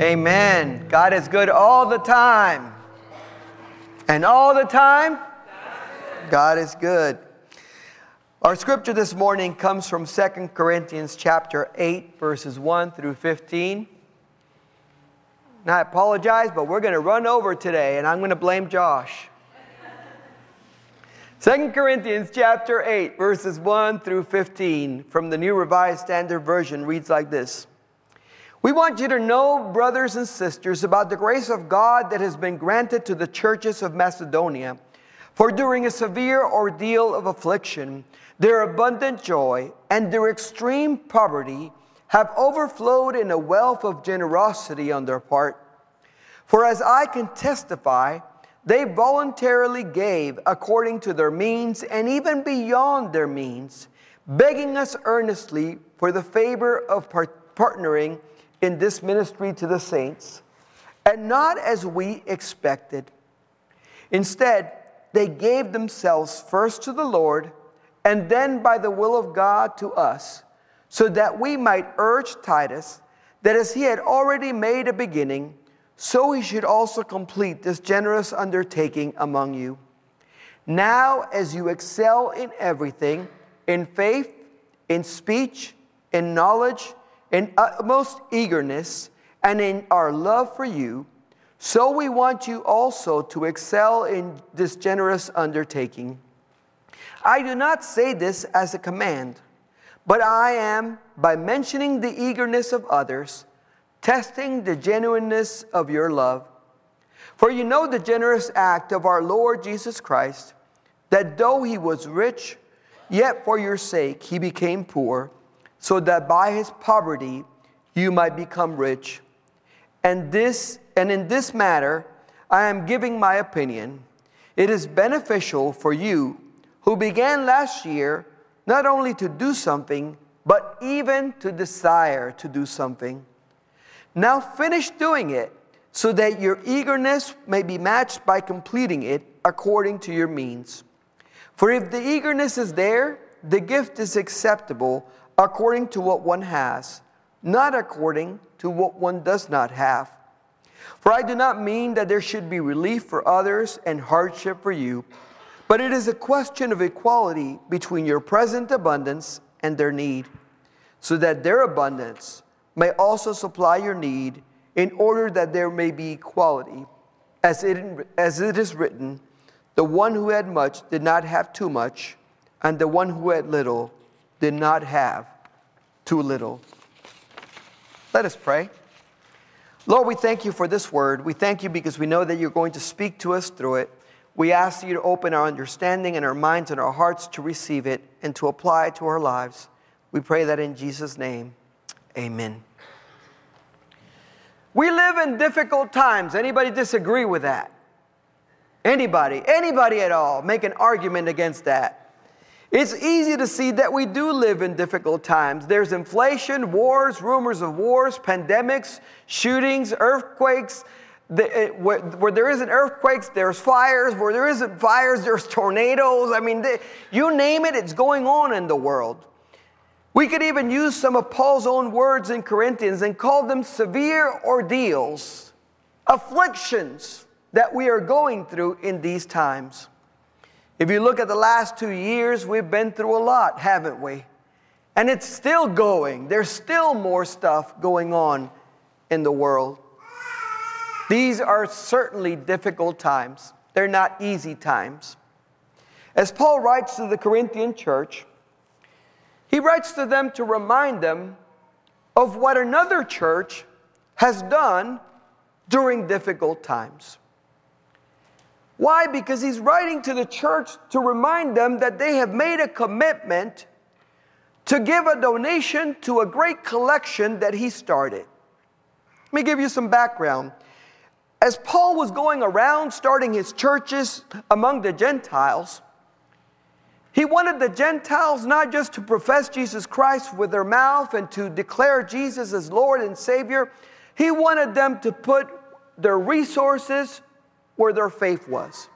Amen. God is good all the time. And all the time, God is good. Our scripture this morning comes from 2 Corinthians chapter 8 verses 1 through 15. Now I apologize, but we're going to run over today and I'm going to blame Josh. 2 Corinthians chapter 8 verses 1 through 15 from the New Revised Standard Version reads like this. We want you to know, brothers and sisters, about the grace of God that has been granted to the churches of Macedonia. For during a severe ordeal of affliction, their abundant joy and their extreme poverty have overflowed in a wealth of generosity on their part. For as I can testify, they voluntarily gave according to their means and even beyond their means, begging us earnestly for the favor of part- partnering in this ministry to the saints, and not as we expected. Instead, they gave themselves first to the Lord, and then by the will of God to us, so that we might urge Titus that as he had already made a beginning, so he should also complete this generous undertaking among you. Now, as you excel in everything, in faith, in speech, in knowledge, in utmost eagerness and in our love for you, so we want you also to excel in this generous undertaking. I do not say this as a command, but I am, by mentioning the eagerness of others, testing the genuineness of your love. For you know the generous act of our Lord Jesus Christ, that though he was rich, yet for your sake he became poor so that by his poverty you might become rich. And this and in this matter I am giving my opinion. It is beneficial for you who began last year not only to do something, but even to desire to do something. Now finish doing it so that your eagerness may be matched by completing it according to your means. For if the eagerness is there, the gift is acceptable according to what one has, not according to what one does not have. For I do not mean that there should be relief for others and hardship for you, but it is a question of equality between your present abundance and their need, so that their abundance may also supply your need in order that there may be equality. As it, as it is written, the one who had much did not have too much, and the one who had little did not have too little. Let us pray. Lord, we thank you for this word. We thank you because we know that you're going to speak to us through it. We ask you to open our understanding and our minds and our hearts to receive it and to apply it to our lives. We pray that in Jesus' name. Amen. We live in difficult times. Anybody disagree with that? Anybody, anybody at all, make an argument against that. It's easy to see that we do live in difficult times. There's inflation, wars, rumors of wars, pandemics, shootings, earthquakes. Eh, where, there isn't earthquakes, there's fires. Where there isn't fires, there's tornadoes. I mean, you name it, it's going on in the world. We could even use some of Paul's own words in Corinthians and call them severe ordeals, afflictions that we are going through in these times. If you look at the last two years, we've been through a lot, haven't we? And it's still going. There's still more stuff going on in the world. These are certainly difficult times, they're not easy times. As Paul writes to the Corinthian church, he writes to them to remind them of what another church has done during difficult times. Why? Because he's writing to the church to remind them that they have made a commitment to give a donation to a great collection that he started. Let me give you some background. As Paul was going around starting his churches among the Gentiles, he wanted the Gentiles not just to profess Jesus Christ with their mouth and to declare Jesus as Lord and Savior, he wanted them to put their resources where their faith was.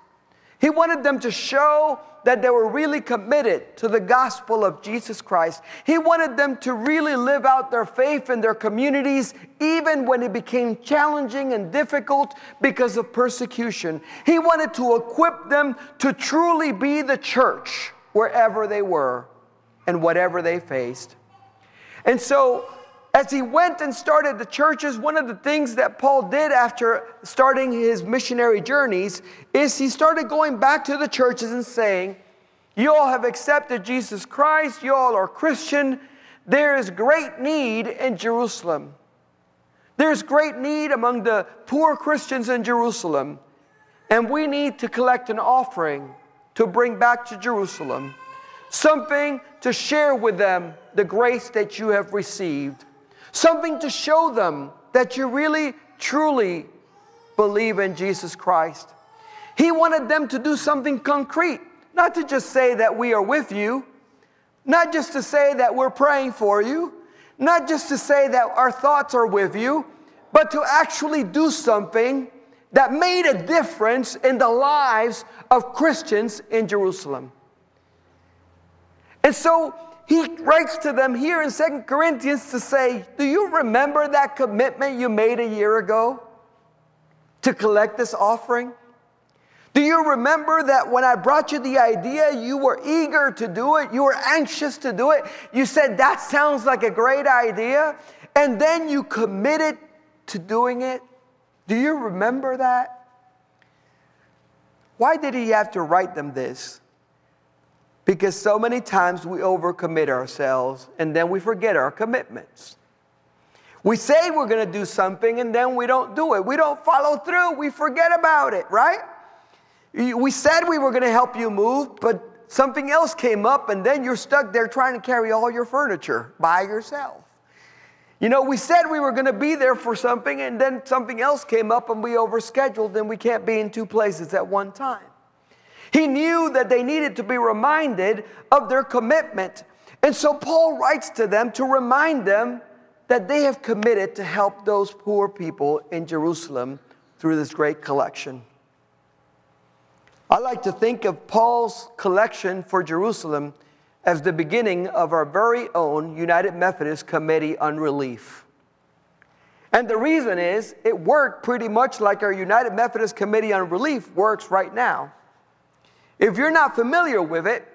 He wanted them to show that they were really committed to the gospel of Jesus Christ. He wanted them to really live out their faith in their communities, even when it became challenging and difficult because of persecution. He wanted to equip them to truly be the church wherever they were and whatever they faced. And so, as he went and started the churches, one of the things that Paul did after starting his missionary journeys is he started going back to the churches and saying, You all have accepted Jesus Christ, you all are Christian. There is great need in Jerusalem. There's great need among the poor Christians in Jerusalem. And we need to collect an offering to bring back to Jerusalem, something to share with them the grace that you have received something to show them that you really, truly believe in Jesus Christ. He wanted them to do something concrete, not to just say that we are with you, not just to say that we're praying for you, not just to say that our thoughts are with you, but to actually do something that made a difference in the lives of Christians in Jerusalem. And so he writes to them here in Second Corinthians to say, Do you remember that commitment you made a year ago to collect this offering? Do you remember that when I brought you the idea, you were eager to do it? You were anxious to do it? You said, That sounds like a great idea. And then you committed to doing it? Do you remember that? Why did he have to write them this? Because so many times we overcommit ourselves and then we forget our commitments. We say we're going to do something and then we don't do it. We don't follow through. We forget about it, right? We said we were going to help you move, but something else came up and then you're stuck there trying to carry all your furniture by yourself. You know, we said we were going to be there for something and then something else came up and we overscheduled and we can't be in two places at one time. He knew that they needed to be reminded of their commitment. And so Paul writes to them to remind them that they have committed to help those poor people in Jerusalem through this great collection. I like to think of Paul's collection for Jerusalem as the beginning of our very own United Methodist Committee on Relief. And the reason is it worked pretty much like our United Methodist Committee on Relief works right now. If you're not familiar with it,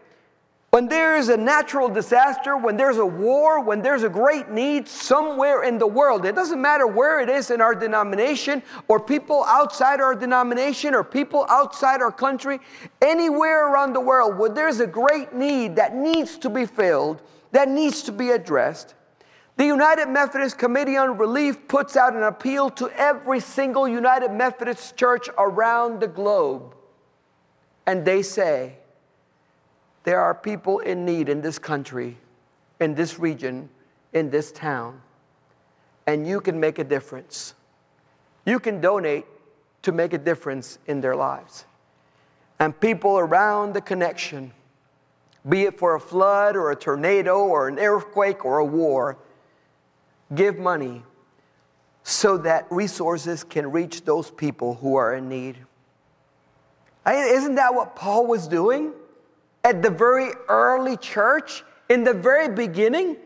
when there is a natural disaster, when there's a war, when there's a great need somewhere in the world, it doesn't matter where it is in our denomination or people outside our denomination or people outside our country, anywhere around the world where there's a great need that needs to be filled, that needs to be addressed, the United Methodist Committee on Relief puts out an appeal to every single United Methodist church around the globe and they say, there are people in need in this country, in this region, in this town, and you can make a difference. You can donate to make a difference in their lives. And people around the connection, be it for a flood or a tornado or an earthquake or a war, give money so that resources can reach those people who are in need. Isn't that what Paul was doing at the very early church, in the very beginning?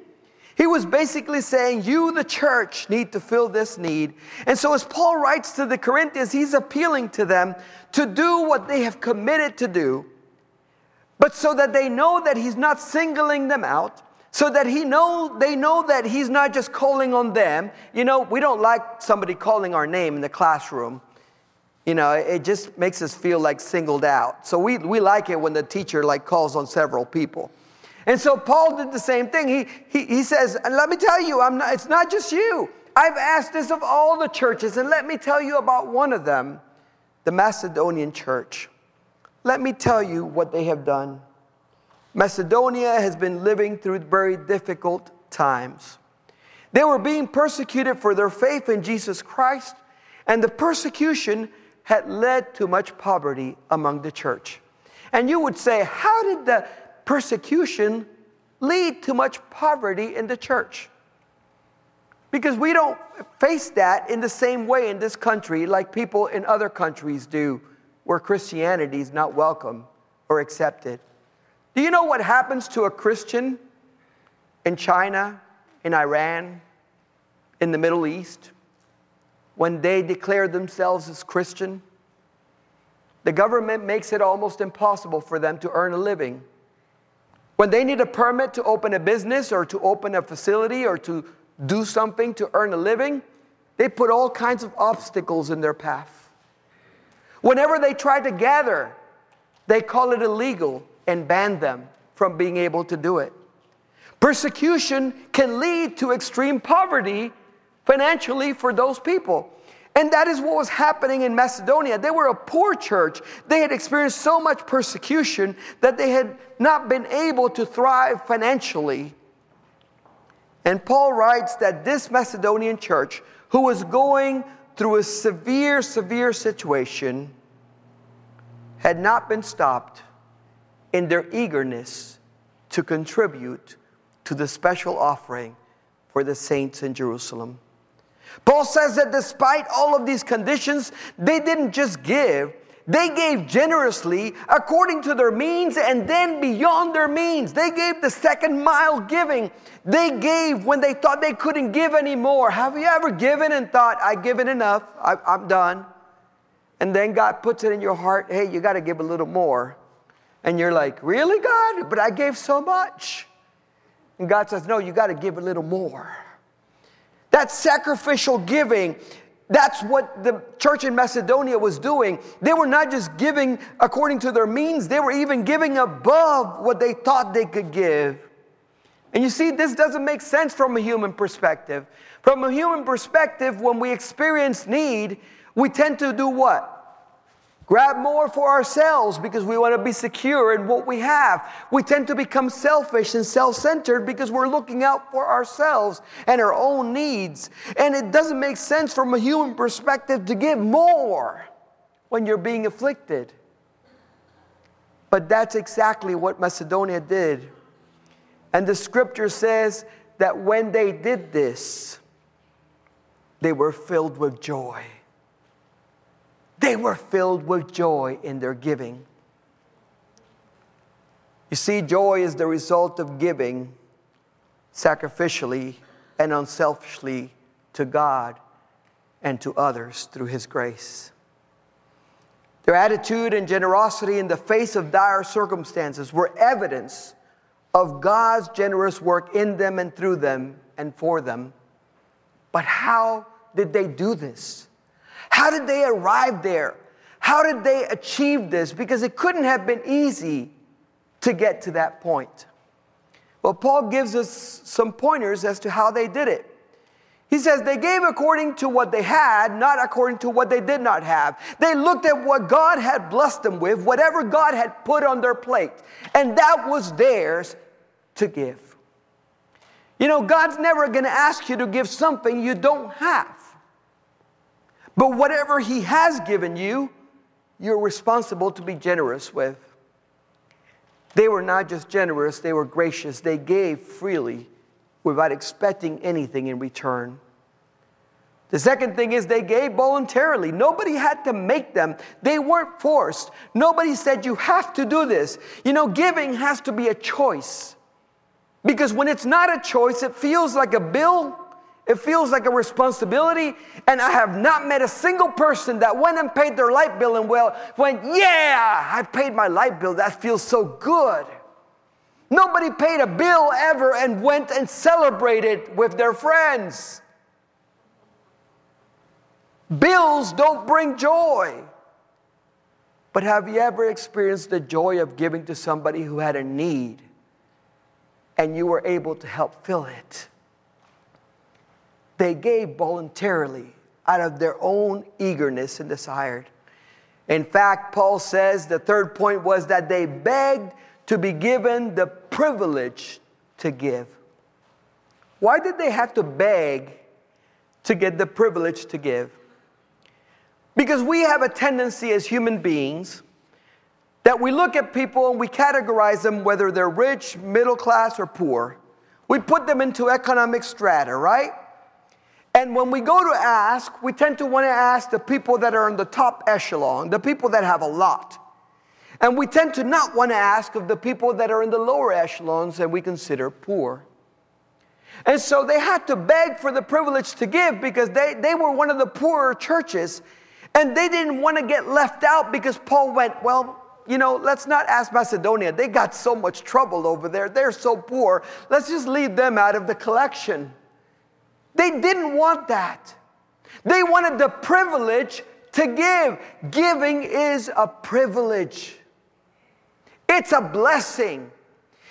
He was basically saying, You, the church, need to fill this need. And so, as Paul writes to the Corinthians, he's appealing to them to do what they have committed to do, but so that they know that he's not singling them out, so that he know they know that he's not just calling on them. You know, we don't like somebody calling our name in the classroom you know, it just makes us feel like singled out. So we, we like it when the teacher like calls on several people. And so Paul did the same thing. He, he, he says, and let me tell you, I'm not, it's not just you. I've asked this of all the churches, and let me tell you about one of them, the Macedonian church. Let me tell you what they have done. Macedonia has been living through very difficult times. They were being persecuted for their faith in Jesus Christ, and the persecution had led to much poverty among the church. And you would say, how did the persecution lead to much poverty in the church? Because we don't face that in the same way in this country like people in other countries do where Christianity is not welcome or accepted. Do you know what happens to a Christian in China, in Iran, in the Middle East, when they declare themselves as Christian? The government makes it almost impossible for them to earn a living. When they need a permit to open a business or to open a facility or to do something to earn a living, they put all kinds of obstacles in their path. Whenever they try to gather, they call it illegal and ban them from being able to do it. Persecution can lead to extreme poverty financially for those people. And that is what was happening in Macedonia. They were a poor church. They had experienced so much persecution that they had not been able to thrive financially. And Paul writes that this Macedonian church, who was going through a severe, severe situation, had not been stopped in their eagerness to contribute to the special offering for the saints in Jerusalem. Paul says that despite all of these conditions, they didn't just give, they gave generously according to their means and then beyond their means. They gave the second mile giving. They gave when they thought they couldn't give anymore. Have you ever given and thought, I've given enough, I, am done? And then God puts it in your heart, hey, you got to give a little more. And you're like, really, God? But I gave so much. And God says, no, you got to give a little more. That sacrificial giving, that's what the church in Macedonia was doing. They were not just giving according to their means, they were even giving above what they thought they could give. And you see, this doesn't make sense from a human perspective. From a human perspective, when we experience need, we tend to do what? Grab more for ourselves because we want to be secure in what we have. We tend to become selfish and self centered because we're looking out for ourselves and our own needs. And it doesn't make sense from a human perspective to give more when you're being afflicted. But that's exactly what Macedonia did. And the scripture says that when they did this, they were filled with joy. They were filled with joy in their giving. You see, joy is the result of giving sacrificially and unselfishly to God and to others through His grace. Their attitude and generosity in the face of dire circumstances were evidence of God's generous work in them and through them and for them. But how did they do this? How did they arrive there? How did they achieve this? Because it couldn't have been easy to get to that point. Well, Paul gives us some pointers as to how they did it. He says they gave according to what they had, not according to what they did not have. They looked at what God had blessed them with, whatever God had put on their plate, and that was theirs to give. You know, God's never going to ask you to give something you don't have. But whatever He has given you, you're responsible to be generous with. They were not just generous, they were gracious. They gave freely without expecting anything in return. The second thing is they gave voluntarily. Nobody had to make them. They weren't forced. Nobody said you have to do this. You know, giving has to be a choice. Because when it's not a choice, it feels like a bill it feels like a responsibility, and I have not met a single person that went and paid their light bill and well went, Yeah, I paid my light bill. That feels so good. Nobody paid a bill ever and went and celebrated with their friends. Bills don't bring joy. But have you ever experienced the joy of giving to somebody who had a need and you were able to help fill it? They gave voluntarily out of their own eagerness and desire. In fact, Paul says the third point was that they begged to be given the privilege to give. Why did they have to beg to get the privilege to give? Because we have a tendency as human beings that we look at people and we categorize them whether they're rich, middle class, or poor. We put them into economic strata, right? And when we go to ask, we tend to want to ask the people that are in the top echelon, the people that have a lot. And we tend to not want to ask of the people that are in the lower echelons that we consider poor. And so they had to beg for the privilege to give because they, they were one of the poorer churches. And they didn't want to get left out because Paul went, Well, you know, let's not ask Macedonia. They got so much trouble over there. They're so poor. Let's just leave them out of the collection. They didn't want that. They wanted the privilege to give. Giving is a privilege, it's a blessing.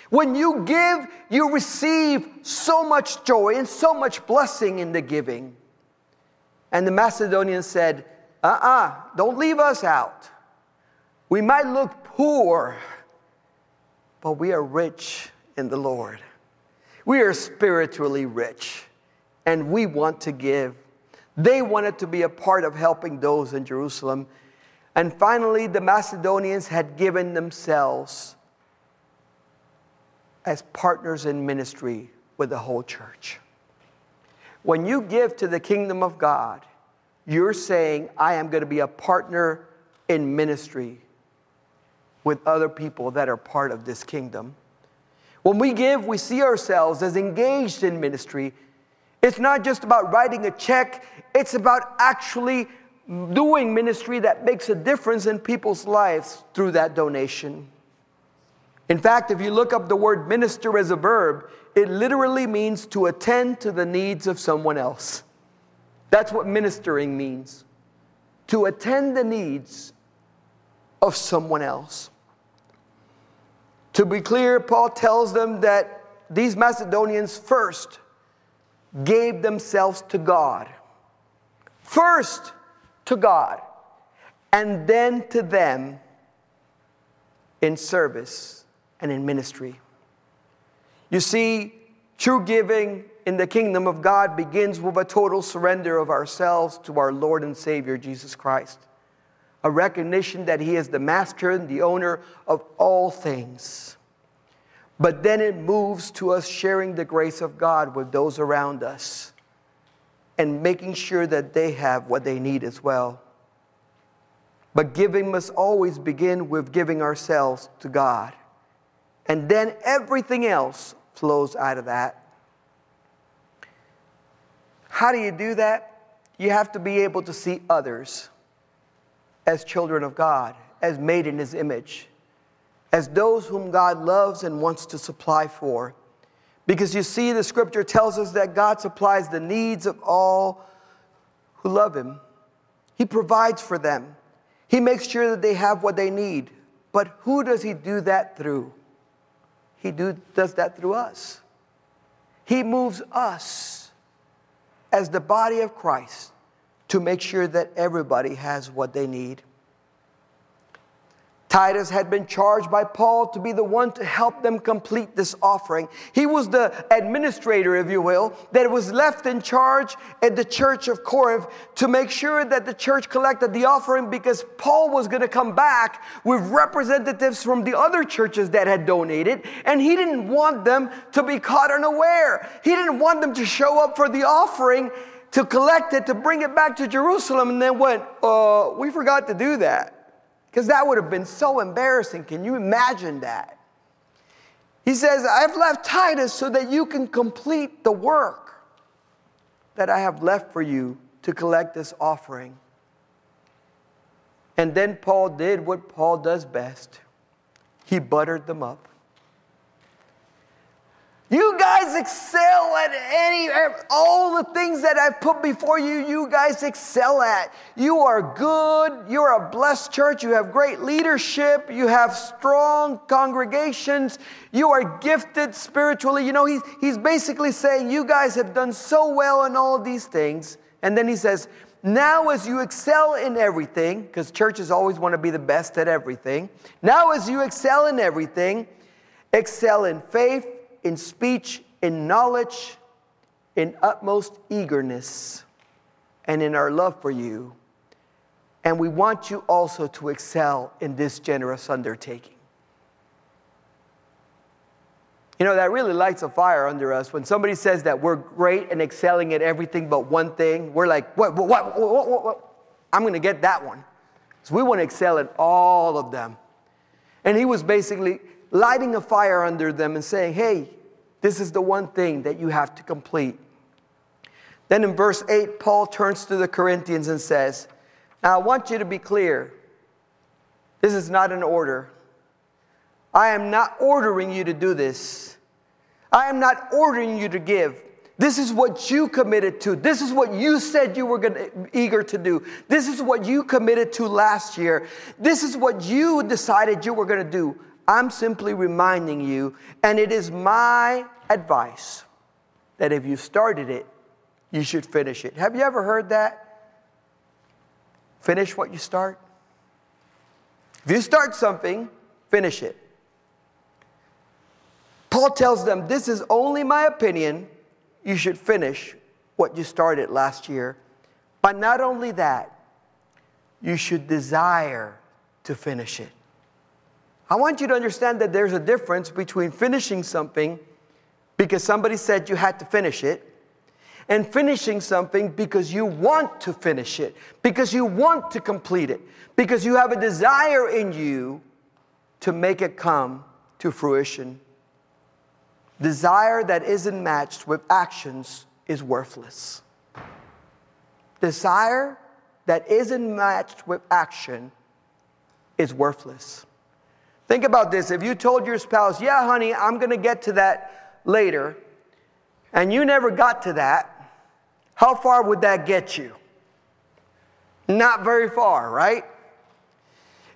When you give, you receive so much joy and so much blessing in the giving. And the Macedonians said, uh uh-uh, uh, do not leave us out. We might look poor, but we are rich in the Lord. We are spiritually rich, and we want to give. They wanted to be a part of helping those in Jerusalem. And finally, the Macedonians had given themselves as partners in ministry with the whole church. When you give to the kingdom of God, you're saying, I am going to be a partner in ministry with other people that are part of this kingdom. When we give, we see ourselves as engaged in ministry. It's not just about writing a check, it's about actually doing ministry that makes a difference in people's lives through that donation. In fact, if you look up the word minister as a verb, it literally means to attend to the needs of someone else. That's what ministering means to attend the needs of someone else. To be clear, Paul tells them that these Macedonians first gave themselves to God. First to God, and then to them in service and in ministry. You see, true giving in the kingdom of God begins with a total surrender of ourselves to our Lord and Savior, Jesus Christ. A recognition that He is the master and the owner of all things. But then it moves to us sharing the grace of God with those around us and making sure that they have what they need as well. But giving must always begin with giving ourselves to God. And then everything else flows out of that. How do you do that? You have to be able to see others as children of God, as made in His image, as those whom God loves and wants to supply for. Because you see, the scripture tells us that God supplies the needs of all who love Him, He provides for them, He makes sure that they have what they need. But who does He do that through? He do, does that through us. He moves us as the body of Christ to make sure that everybody has what they need. Titus had been charged by Paul to be the one to help them complete this offering. He was the administrator, if you will, that was left in charge at the church of Corinth to make sure that the church collected the offering because Paul was going to come back with representatives from the other churches that had donated, and he didn't want them to be caught unaware. He didn't want them to show up for the offering to collect it, to bring it back to Jerusalem, and then went, uh, we forgot to do that because that would have been so embarrassing. Can you imagine that? He says, I've left Titus so that you can complete the work that I have left for you to collect this offering. And then Paul did what Paul does best he buttered them up. You guys excel at any, all the things that I've put before you, you guys excel at. You are good. You're a blessed church. You have great leadership. You have strong congregations. You are gifted spiritually. You know, he's, he's basically saying, You guys have done so well in all these things. And then he says, Now, as you excel in everything, because churches always want to be the best at everything, now, as you excel in everything, excel in faith in speech, in knowledge, in utmost eagerness, and in our love for you. And we want you also to excel in this generous undertaking. You know, that really lights a fire under us. When somebody says that we're great and excelling at everything but one thing, we're like, what, what, what, what, what, what? I'm going to get that one. So we want to excel at all of them. And he was basically lighting a fire under them and saying, hey, this is the one thing that you have to complete. Then in verse 8, Paul turns to the Corinthians and says, Now I want you to be clear. This is not an order. I am not ordering you to do this. I am not ordering you to give. This is what you committed to. This is what you said you were gonna, eager to do. This is what you committed to last year. This is what you decided you were going to do. I'm simply reminding you, and it is my advice that if you started it, you should finish it. Have you ever heard that? Finish what you start. If you start something, finish it. Paul tells them, This is only my opinion. You should finish what you started last year. But not only that, you should desire to finish it. I want you to understand that there's a difference between finishing something because somebody said you had to finish it and finishing something because you want to finish it, because you want to complete it, because you have a desire in you to make it come to fruition. Desire that isn't matched with actions is worthless. Desire that isn't matched with action is worthless. Think about this. If you told your spouse, Yeah, honey, I'm going to get to that later, and you never got to that, how far would that get you? Not very far, right?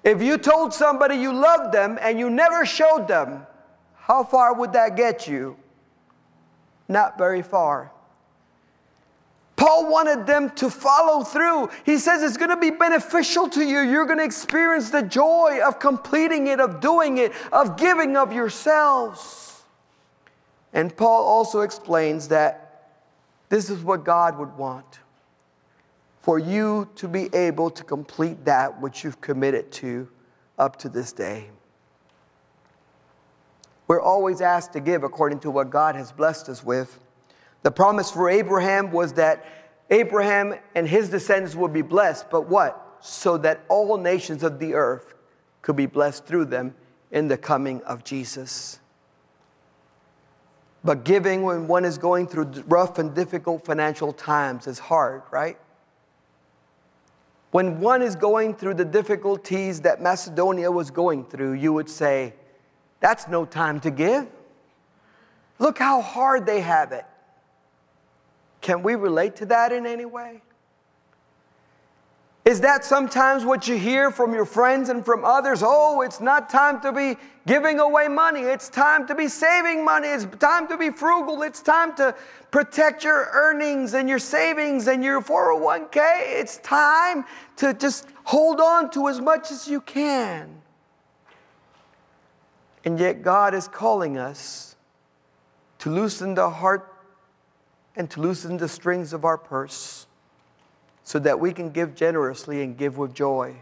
If you told somebody you loved them and you never showed them, how far would that get you? Not very far. Paul wanted them to follow through. He says it's going to be beneficial to you. You're going to experience the joy of completing it, of doing it, of giving of yourselves. And Paul also explains that this is what God would want for you to be able to complete that which you've committed to up to this day. We're always asked to give according to what God has blessed us with. The promise for Abraham was that Abraham and his descendants would be blessed, but what? So that all nations of the earth could be blessed through them in the coming of Jesus. But giving when one is going through rough and difficult financial times is hard, right? When one is going through the difficulties that Macedonia was going through, you would say, That's no time to give. Look how hard they have it. Can we relate to that in any way? Is that sometimes what you hear from your friends and from others? Oh, it's not time to be giving away money. It's time to be saving money. It's time to be frugal. It's time to protect your earnings and your savings and your 401k. It's time to just hold on to as much as you can. And yet, God is calling us to loosen the heart and to loosen the strings of our purse so that we can give generously and give with joy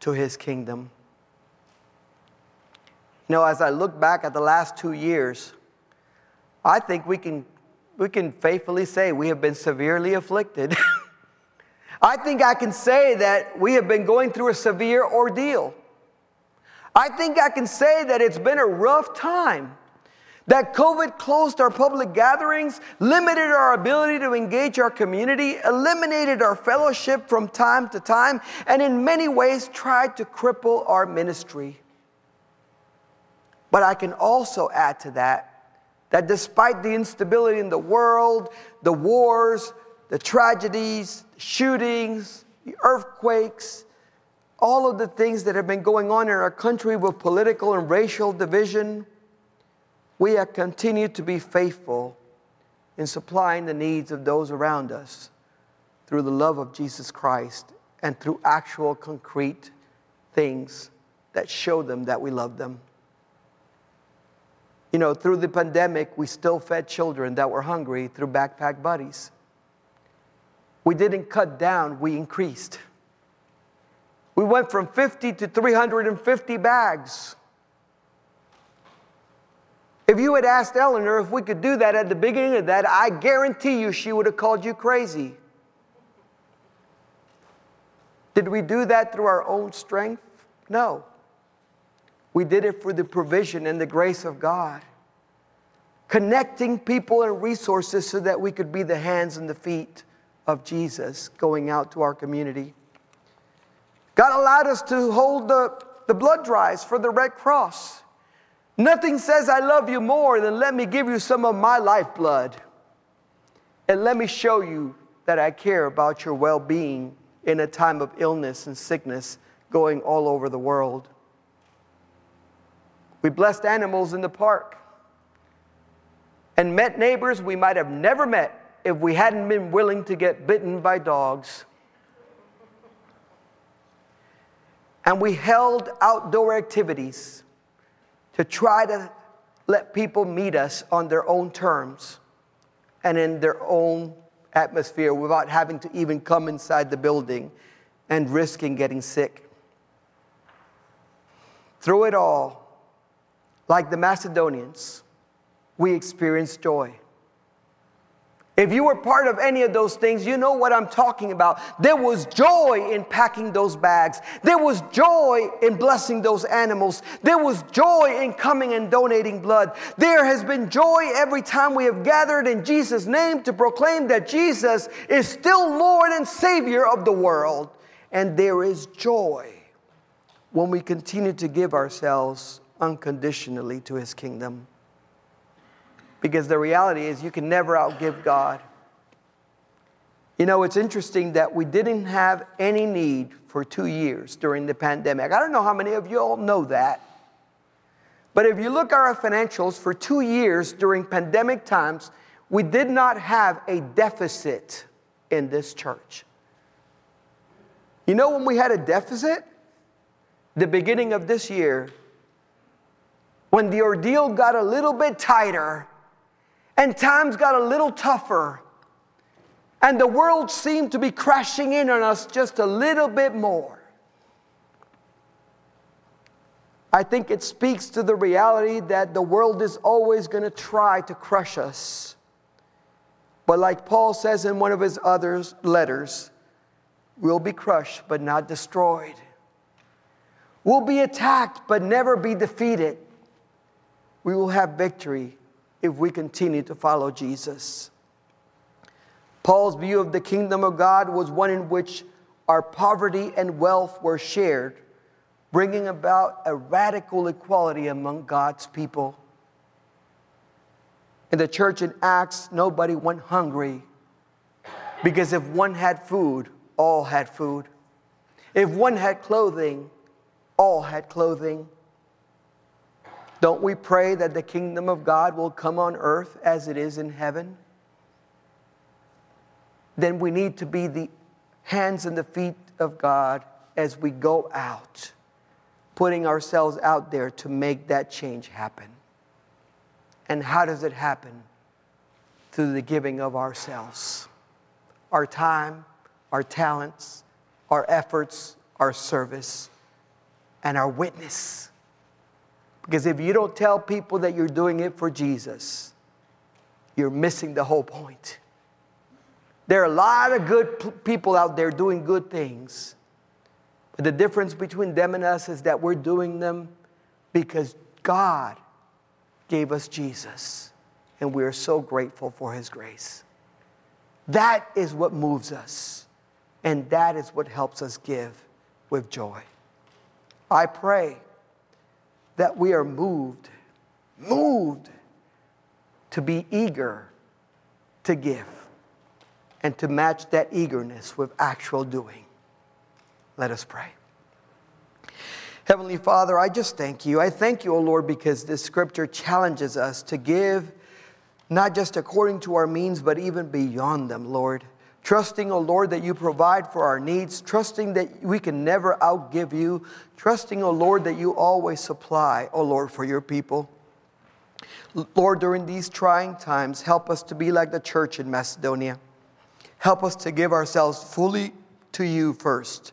to His kingdom. You know, as I look back at the last two years, I think we can, we can faithfully say we have been severely afflicted. I think I can say that we have been going through a severe ordeal. I think I can say that it's been a rough time. That COVID closed our public gatherings, limited our ability to engage our community, eliminated our fellowship from time to time, and in many ways tried to cripple our ministry. But I can also add to that that despite the instability in the world, the wars, the tragedies, the shootings, the earthquakes, all of the things that have been going on in our country with political and racial division, we have continued to be faithful in supplying the needs of those around us through the love of Jesus Christ and through actual concrete things that show them that we love them. You know, through the pandemic, we still fed children that were hungry through Backpack Buddies. We didn't cut down, we increased. We went from 50 to 350 bags If you had asked Eleanor if we could do that at the beginning of that, I guarantee you she would have called you crazy. Did we do that through our own strength? No. We did it for the provision and the grace of God. Connecting people and resources so that we could be the hands and the feet of Jesus going out to our community. God allowed us to hold the, the blood drives for the Red Cross. Nothing says I love you more than let me give you some of my lifeblood. And let me show you that I care about your well being in a time of illness and sickness going all over the world. We blessed animals in the park and met neighbors we might have never met if we hadn't been willing to get bitten by dogs. And we held outdoor activities to try to let people meet us on their own terms and in their own atmosphere without having to even come inside the building and risking getting sick. Through it all, like the Macedonians, we experienced joy. If you were part of any of those things, you know what I'm talking about. There was joy in packing those bags. There was joy in blessing those animals. There was joy in coming and donating blood. There has been joy every time we have gathered in Jesus' name to proclaim that Jesus is still Lord and Savior of the world. And there is joy when we continue to give ourselves unconditionally to His kingdom. Because the reality is, you can never outgive God. You know, it's interesting that we didn't have any need for two years during the pandemic. I don't know how many of you all know that. But if you look at our financials for two years during pandemic times, we did not have a deficit in this church. You know when we had a deficit? The beginning of this year, when the ordeal got a little bit tighter and times got a little tougher, and the world seemed to be crashing in on us just a little bit more. I think it speaks to the reality that the world is always going to try to crush us. But like Paul says in one of his other letters, we'll be crushed but not destroyed. We'll be attacked but never be defeated. We will have victory if we continue to follow Jesus. Paul's view of the kingdom of God was one in which our poverty and wealth were shared, bringing about a radical equality among God's people. In the church in Acts, nobody went hungry because if one had food, all had food. If one had clothing, all had clothing. Don't we pray that the kingdom of God will come on earth as it is in heaven? Then we need to be the hands and the feet of God as we go out, putting ourselves out there to make that change happen. And how does it happen? Through the giving of ourselves, our time, our talents, our efforts, our service, and our witness. Because if you don't tell people that you're doing it for Jesus, you're missing the whole point. There are a lot of good people out there doing good things. But the difference between them and us is that we're doing them because God gave us Jesus. And we are so grateful for his grace. That is what moves us. And that is what helps us give with joy. I pray that we are moved, moved to be eager to give and to match that eagerness with actual doing. Let us pray. Heavenly Father, I just thank you. I thank you, O Lord, because this scripture challenges us to give not just according to our means, but even beyond them, Lord trusting, O oh Lord, that you provide for our needs, trusting that we can never outgive you, trusting, O oh Lord, that you always supply, O oh Lord, for your people. Lord, during these trying times, help us to be like the church in Macedonia. Help us to give ourselves fully to you first,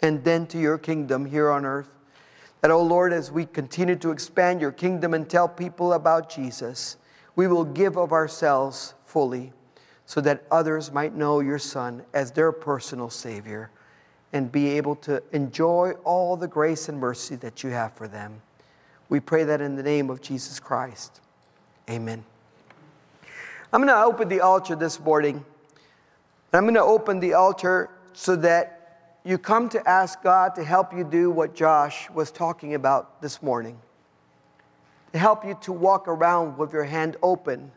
and then to your kingdom here on earth. That, oh Lord, as we continue to expand your kingdom and tell people about Jesus, we will give of ourselves fully so that others might know your Son as their personal Savior and be able to enjoy all the grace and mercy that you have for them. We pray that in the name of Jesus Christ. Amen. I'm going to open the altar this morning. I'm going to open the altar so that you come to ask God to help you do what Josh was talking about this morning, to help you to walk around with your hand open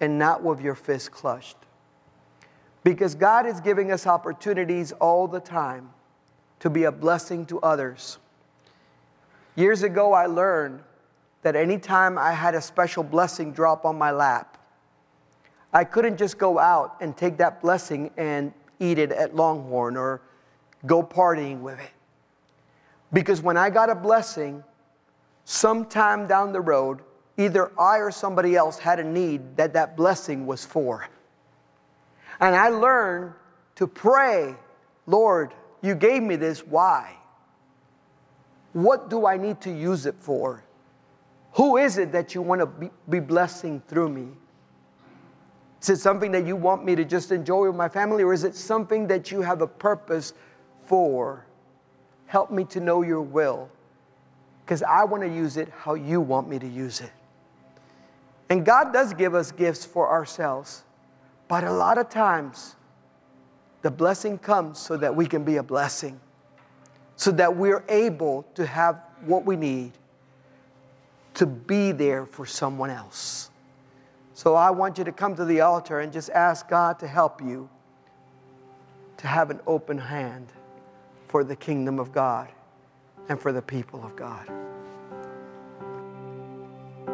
and not with your fist clutched. Because God is giving us opportunities all the time to be a blessing to others. Years ago, I learned that anytime I had a special blessing drop on my lap, I couldn't just go out and take that blessing and eat it at Longhorn or go partying with it. Because when I got a blessing, sometime down the road, either I or somebody else had a need that that blessing was for. And I learned to pray, Lord, you gave me this, why? What do I need to use it for? Who is it that you want to be, blessing through me? Is it something that you want me to just enjoy with my family, or is it something that you have a purpose for? Help me to know your will, because I want to use it how you want me to use it. And God does give us gifts for ourselves, but a lot of times the blessing comes so that we can be a blessing, so that we're able to have what we need to be there for someone else. So I want you to come to the altar and just ask God to help you to have an open hand for the kingdom of God and for the people of God.